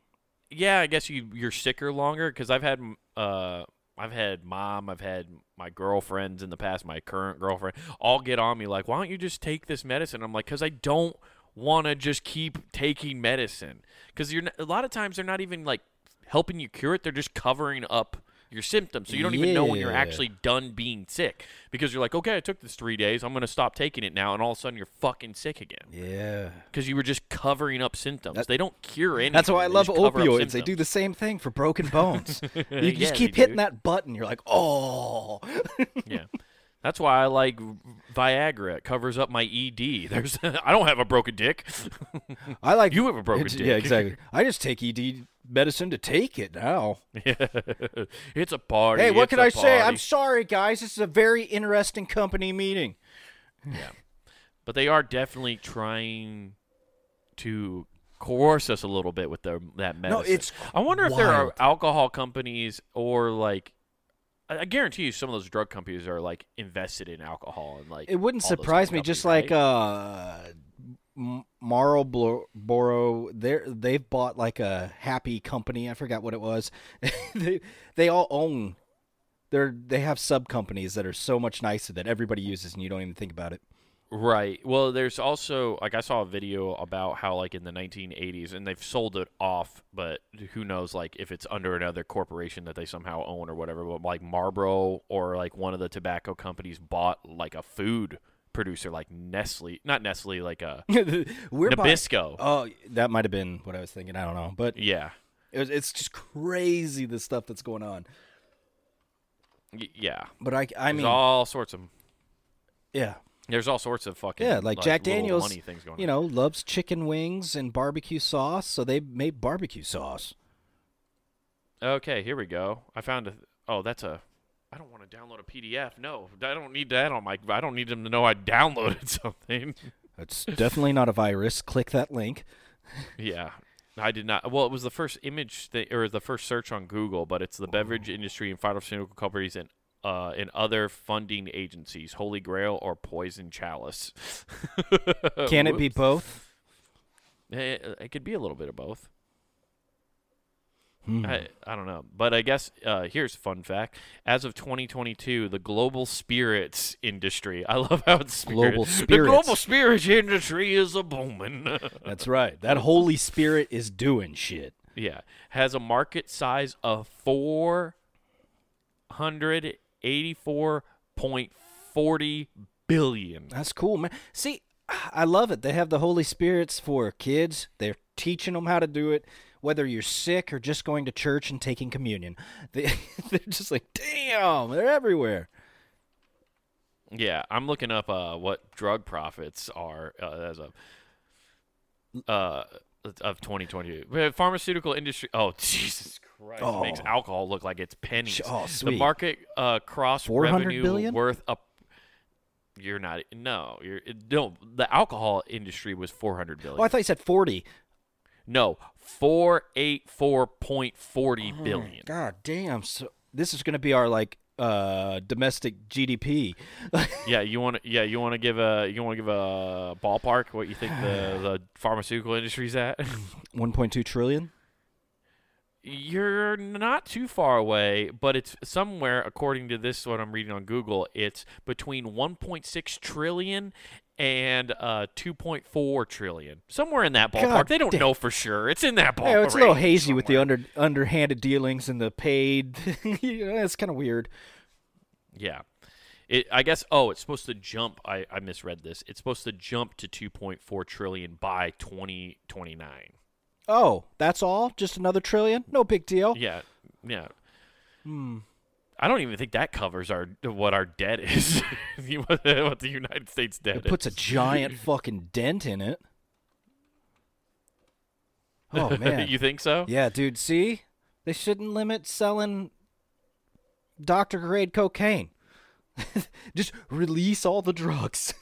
yeah I guess you you're sicker longer because I've had uh I've had mom I've had my girlfriends in the past my current girlfriend all get on me like why don't you just take this medicine? I'm like because I don't want to just keep taking medicine. Because you're a lot of times they're not even like helping you cure it they're just covering up your symptoms so you don't even know when you're actually done being sick because you're like okay I took this three days I'm gonna stop taking it now and all of a sudden you're fucking sick again Yeah. because you were just covering up symptoms. they don't cure anything. That's why I they love just cover up opioids. They do the same thing for broken bones. you Yeah, just keep hitting do. that button. You're like, oh. yeah, that's why I like Viagra. It covers up my ED. There's I don't have a broken dick. I like You have a broken dick. Yeah, exactly. I just take ED medicine to take it now. it's a party. Hey, what it's can I say? I'm sorry, guys. This is a very interesting company meeting. Yeah. But they are definitely trying to coerce us a little bit with their that medicine. No, it's I wonder if there are alcohol companies or like. I guarantee you, some of those drug companies are like invested in alcohol and like. It wouldn't surprise me. Just companies, like uh, Marlboro, they they've bought like a happy company. I forgot what it was. they they all own. They're they have sub companies that are so much nicer that everybody uses, and you don't even think about it. Right. Well, there's also like I saw a video about how like in the 1980s, and they've sold it off, but who knows like if it's under another corporation that they somehow own or whatever. But like Marlboro or like one of the tobacco companies bought like a food producer like Nestle, not Nestle, like uh, a We're Nabisco. Oh, that might have been what I was thinking. I don't know, but yeah. it was, it's just crazy the stuff that's going on. Y- yeah. But I, I There's mean, all sorts of yeah, there's all sorts of fucking yeah, like, Jack Daniels, money things going you on. know, loves chicken wings and barbecue sauce, so they made barbecue sauce. Okay, here we go. I found a. Oh, that's a. I don't want to download a PDF. No, I don't need that on my. I don't need them to know I downloaded something. It's definitely not a virus. Click that link. yeah, I did not. Well, it was the first image thing, or the first search on Google, but it's the beverage industry and pharmaceutical companies and uh, and other funding agencies, Holy Grail or Poison Chalice. Can it be both? It, it could be a little bit of both. Hmm. I, I don't know, but I guess uh, here's a fun fact: as of 2022, the global spirits industry. I love how it's Global spirits. The global spirits. spirits industry is a booming. That's right. That Holy Spirit is doing shit. yeah, has a market size of 484.40 billion. That's cool, man. See, I love it. They have the Holy Spirits for kids. They're teaching them how to do it, whether you're sick or just going to church and taking communion. They, they're just like, damn, they're everywhere. Yeah, I'm looking up uh, what drug profits are uh, as of uh, of 2022. Uh, Pharmaceutical industry. Oh, Jesus Christ! It makes Oh. alcohol look like it's pennies. Oh, the market uh, cross revenue billion? worth up. You're not. No, you're no. The alcohol industry was 400 billion. Oh, I thought you said 40. No, 484.40 billion. God damn. So this is going to be our like uh domestic GDP. Yeah, you want to. Yeah, you want to give a. You want to give a ballpark what you think the the pharmaceutical industry's at. 1.2 trillion. You're not too far away, but it's somewhere, according to this, what I'm reading on Google, it's between 1.6 trillion and uh, 2.4 trillion. Somewhere in that ballpark. God they don't damn. know for sure. It's in that ballpark. Yeah, it's a little hazy with the under underhanded dealings and the paid. you know, it's kind of weird. Yeah. It, I guess. Oh, it's supposed to jump. I, I misread this. It's supposed to jump to 2.4 trillion by 2029. Oh, that's all? Just another trillion? No big deal. Yeah, yeah. Hmm. I don't even think that covers our what our debt is. what the United States debt It puts a giant fucking dent in it. Oh man. you think so? Yeah, dude, see? They shouldn't limit selling doctor grade cocaine. Just release all the drugs.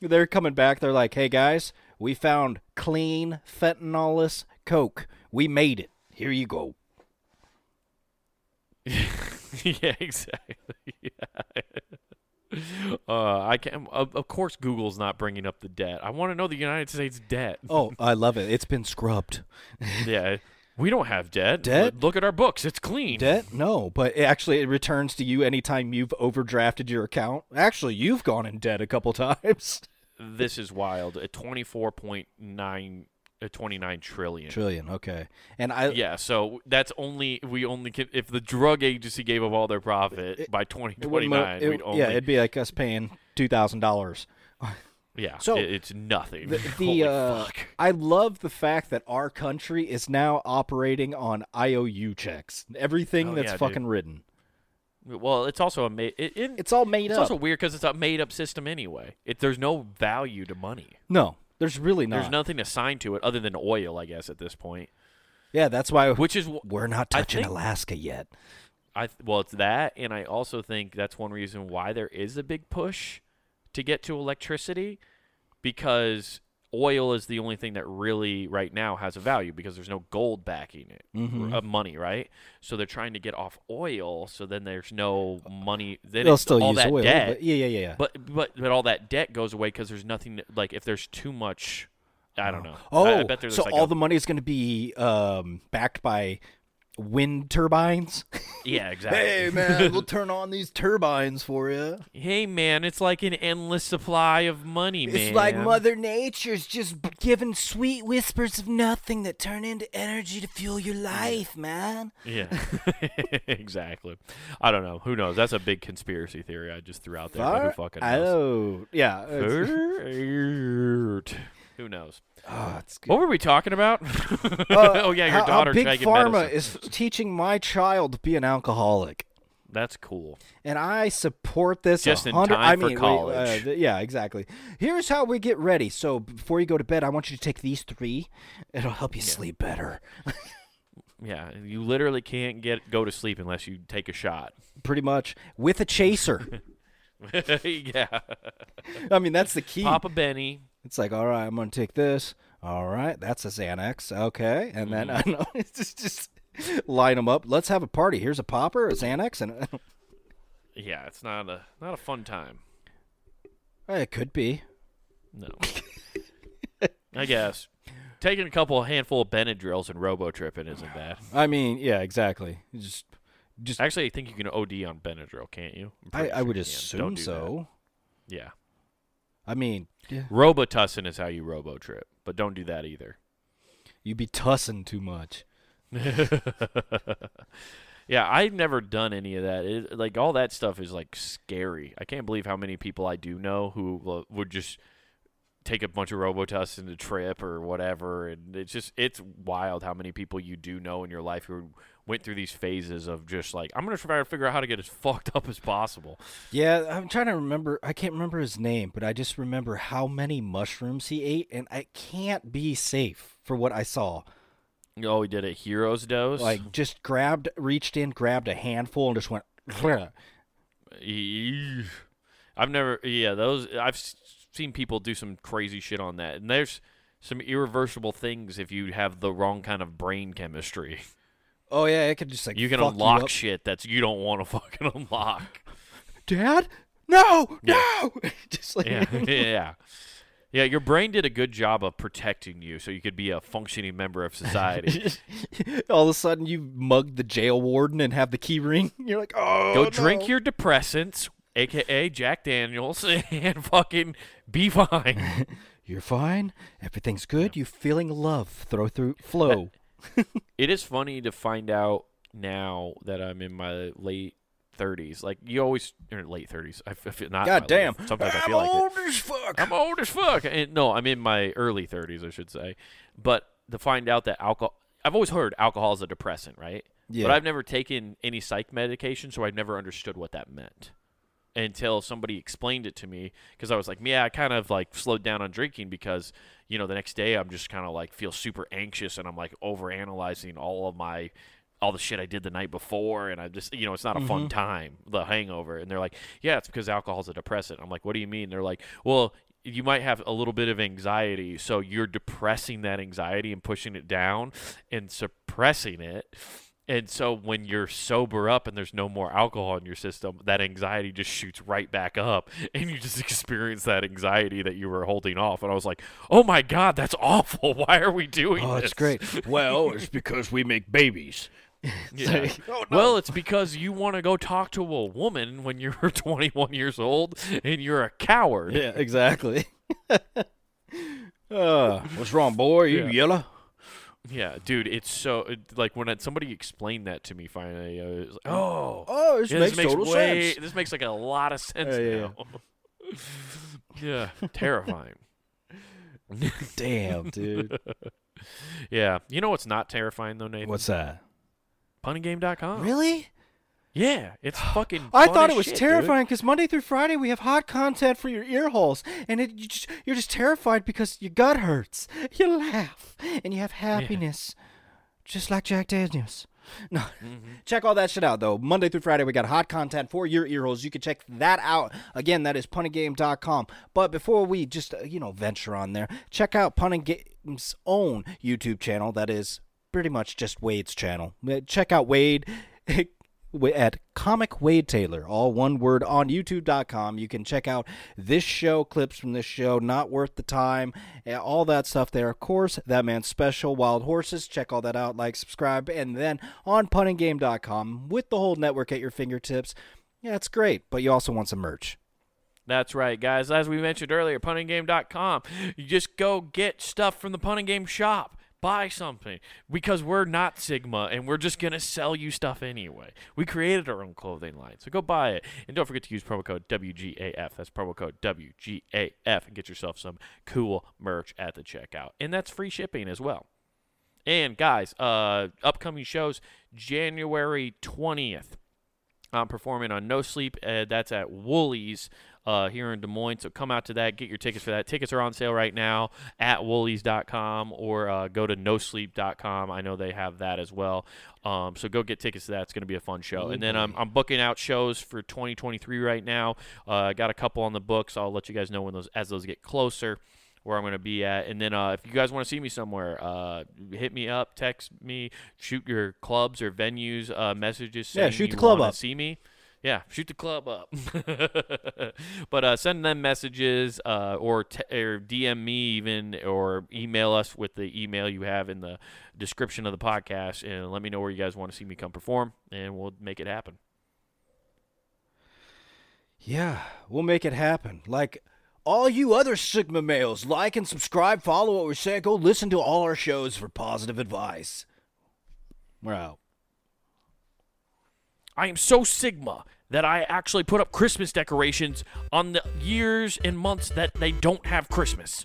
They're coming back. They're like, "Hey guys, we found clean fentanylus coke. We made it. Here you go." yeah, exactly. Yeah. Uh, I can of, of course Google's not bringing up the debt. I want to know the United States debt. Oh, I love it. It's been scrubbed. yeah, we don't have debt. Debt? Look at our books; it's clean. Debt? No, but it actually it returns to you anytime you've overdrafted your account. Actually, you've gone in debt a couple times. This is wild. At twenty four point nine, uh, twenty nine trillion. Trillion, okay. And I Yeah, so that's only we only can, if the drug agency gave up all their profit It- by it 2029, mo- it- we'd only yeah, it'd be like us paying two thousand dollars. yeah. so, it- it's nothing. The, the uh, fuck. I love the fact that our country is now operating on IOU checks. Everything Oh, that's yeah, dude. fucking written. Well, it's also a ma- it, it, It's all made it's up. also weird because it's a made up system anyway. It, there's no value to money. no, there's really not. There's nothing assigned to it other than oil, I guess, at this point. yeah, that's why Which is we're not touching think- Alaska yet. I th- well, it's that, and I also think that's one reason why there is a big push to get to electricity, because oil is the only thing that really right now has a value because there's no gold backing it, Mhm. uh, money, right? So they're trying to get off oil, so then there's no money. Then They'll still all use that oil, debt, yeah, yeah, yeah, yeah. but but but all that debt goes away because there's nothing like if there's too much. I don't know. oh, I, I bet there's so like all a- the money is going to be um, backed by wind turbines. yeah exactly. Hey man, we'll turn on these turbines for you. Hey man, it's like an endless supply of money, man. It's like Mother Nature's just giving sweet whispers of nothing that turn into energy to fuel your life, man. Yeah, exactly. I don't know. Who knows? That's a big conspiracy theory I just threw out there. but Who fucking knows? Oh, yeah. it's-. Who knows? Oh, it's good. What were we talking about? Uh, oh yeah, your how- how daughter Big Pharma medicine. is teaching my child to be an alcoholic. That's cool. And I support this. Just in time I for mean, we- college. uh, th- yeah, exactly. Here's how we get ready. So before you go to bed, I want you to take these three. It'll help you sleep better. Yeah, you literally can't get go to sleep unless you take a shot. Pretty much with a chaser. yeah, I mean, that's the key. Papa Benny. It's like, all right, I'm gonna take this. All right, that's a Xanax. Okay, and then mm-hmm. I know it's just, just line them up. Let's have a party. Here's a popper, a Xanax, and Yeah, it's not a not a fun time. it could be. No. I guess taking a couple handful of Benadryls and robo tripping isn't bad. I mean, yeah, exactly. You Just, just Actually, I think you can OD on Benadryl, can't you? I'm I, pretty I sure would you can. assume do that. so. Yeah. I mean, yeah, Robitussin is how you robo trip, but don't do that either. you'd be tussing too much. yeah, I've never done any of that. It, like all that stuff is like scary. I can't believe how many people I do know who would just take a bunch of Robitussin to trip or whatever, and it's just it's wild how many people you do know in your life who went through these phases of just like I'm gonna try to figure out how to get as fucked up as possible. Yeah, I'm trying to remember. I can't remember his name, but I just remember how many mushrooms he ate, and I can't be safe for what I saw. Oh, he did a hero's dose. Like, just grabbed, reached in, grabbed a handful, and just went. I've never, yeah, those I've seen people do some crazy shit on that, and there's some irreversible things if you have the wrong kind of brain chemistry. Oh yeah, it could just like You can unlock up. shit that's you don't want to fucking unlock. Dad, no, Yeah. no. just like Yeah, yeah, yeah. Your brain did a good job of protecting you, so you could be a functioning member of society. All of a sudden, you mug the jail warden and have the key ring. You're like, oh, Go drink your depressants, aka Jack Daniels, and fucking be fine. You're fine. Everything's good. You feeling love throw through flow. It is funny to find out now that I'm in my late 30s. Like you always or late 30s. I f- f- not God damn. late- Sometimes I I'm feel like it. old as fuck. I'm old as fuck. And, no, I'm in my early 30s, I should say. But to find out that alcohol, I've always heard alcohol is a depressant, right? Yeah. But I've never taken any psych medication, so I've never understood what that meant until somebody explained it to me. Because I was like, yeah, I kind of like slowed down on drinking because you know the next day I'm just kind of like feel super anxious and I'm like over analyzing all of my all the shit I did the night before, and I just, you know, it's not a fun mm-hmm. time, the hangover. And they're like, yeah, it's because alcohol's a depressant. I'm like, what do you mean? They're like, well, you might have a little bit of anxiety, so you're depressing that anxiety and pushing it down and suppressing it. And so when you're sober up and there's no more alcohol in your system, that anxiety just shoots right back up and you just experience that anxiety that you were holding off. And I was like, "Oh my god, that's awful. Why are we doing this? Oh, this?" it's great. well, it's because we make babies. Yeah. oh, no. Well, it's because you want to go talk to a woman when you're 21 years old and you're a coward. Yeah, exactly. uh, what's wrong, boy? You Yeah. yellow? Yeah, dude, it's so it- like when it, somebody explained that to me finally, I was like, "Oh, Oh, oh this yeah, makes, this makes total way, sense. this makes like a lot of sense Yeah, yeah, now." yeah, terrifying. Damn, dude. Yeah, you know what's not terrifying though, Nathan? What's that? punninggame.com. Really? Yeah, it's fucking. I thought it was shit, terrifying because Monday through Friday we have hot content for your ear holes, and it, you just, you're just terrified because your gut hurts. You laugh and you have happiness, just like Jack Daniels. No, Mm-hmm. check all that shit out though. Monday through Friday we got hot content for your ear holes. You can check that out. Again, that is punninggame.com. But before we just uh, you know venture on there, check out Punning Game's own YouTube channel. That is pretty much just Wade's channel. Uh, Check out Wade at Comic Wade Taylor, all one word on YouTube.com. You can check out this show, clips from this show, not worth the time, all that stuff there. Of course, that man's special, Wild Horses. Check all that out, like, subscribe, and then on punninggame.com with the whole network at your fingertips. Yeah, it's great, but you also want some merch. That's right, guys. As we mentioned earlier, punninggame.com. You just go get stuff from the punning game shop. Buy something because we're not Sigma and we're just going to sell you stuff anyway. We created our own clothing line. So go buy it. And don't forget to use promo code WGAF. That's promo code WGAF and get yourself some cool merch at the checkout. And that's free shipping as well. And guys, uh, upcoming shows January 20th. I'm performing on No Sleep. Uh, that's at Woolies uh, here in Des Moines. So come out to that. Get your tickets for that. Tickets are on sale right now at woolies.com or uh, go to nosleep.com. I know they have that as well. Um, so go get tickets to that. It's going to be a fun show. and then I'm, I'm booking out shows for 2023 right now. Uh, I got a couple on the books. I'll let you guys know when those as those get closer where I'm going to be at. And then uh, if you guys want to see me somewhere, uh, hit me up, text me, shoot your clubs or venues uh, messages. Yeah, shoot the you club up. See me. Yeah, shoot the club up. but uh, send them messages uh, or, t- or DM me even or email us with the email you have in the description of the podcast and let me know where you guys want to see me come perform and we'll make it happen. Yeah, we'll make it happen. Like all you other Sigma males, like and subscribe, follow what we say, go listen to all our shows for positive advice. We're out. I am so Sigma that I actually put up Christmas decorations on the years and months that they don't have Christmas.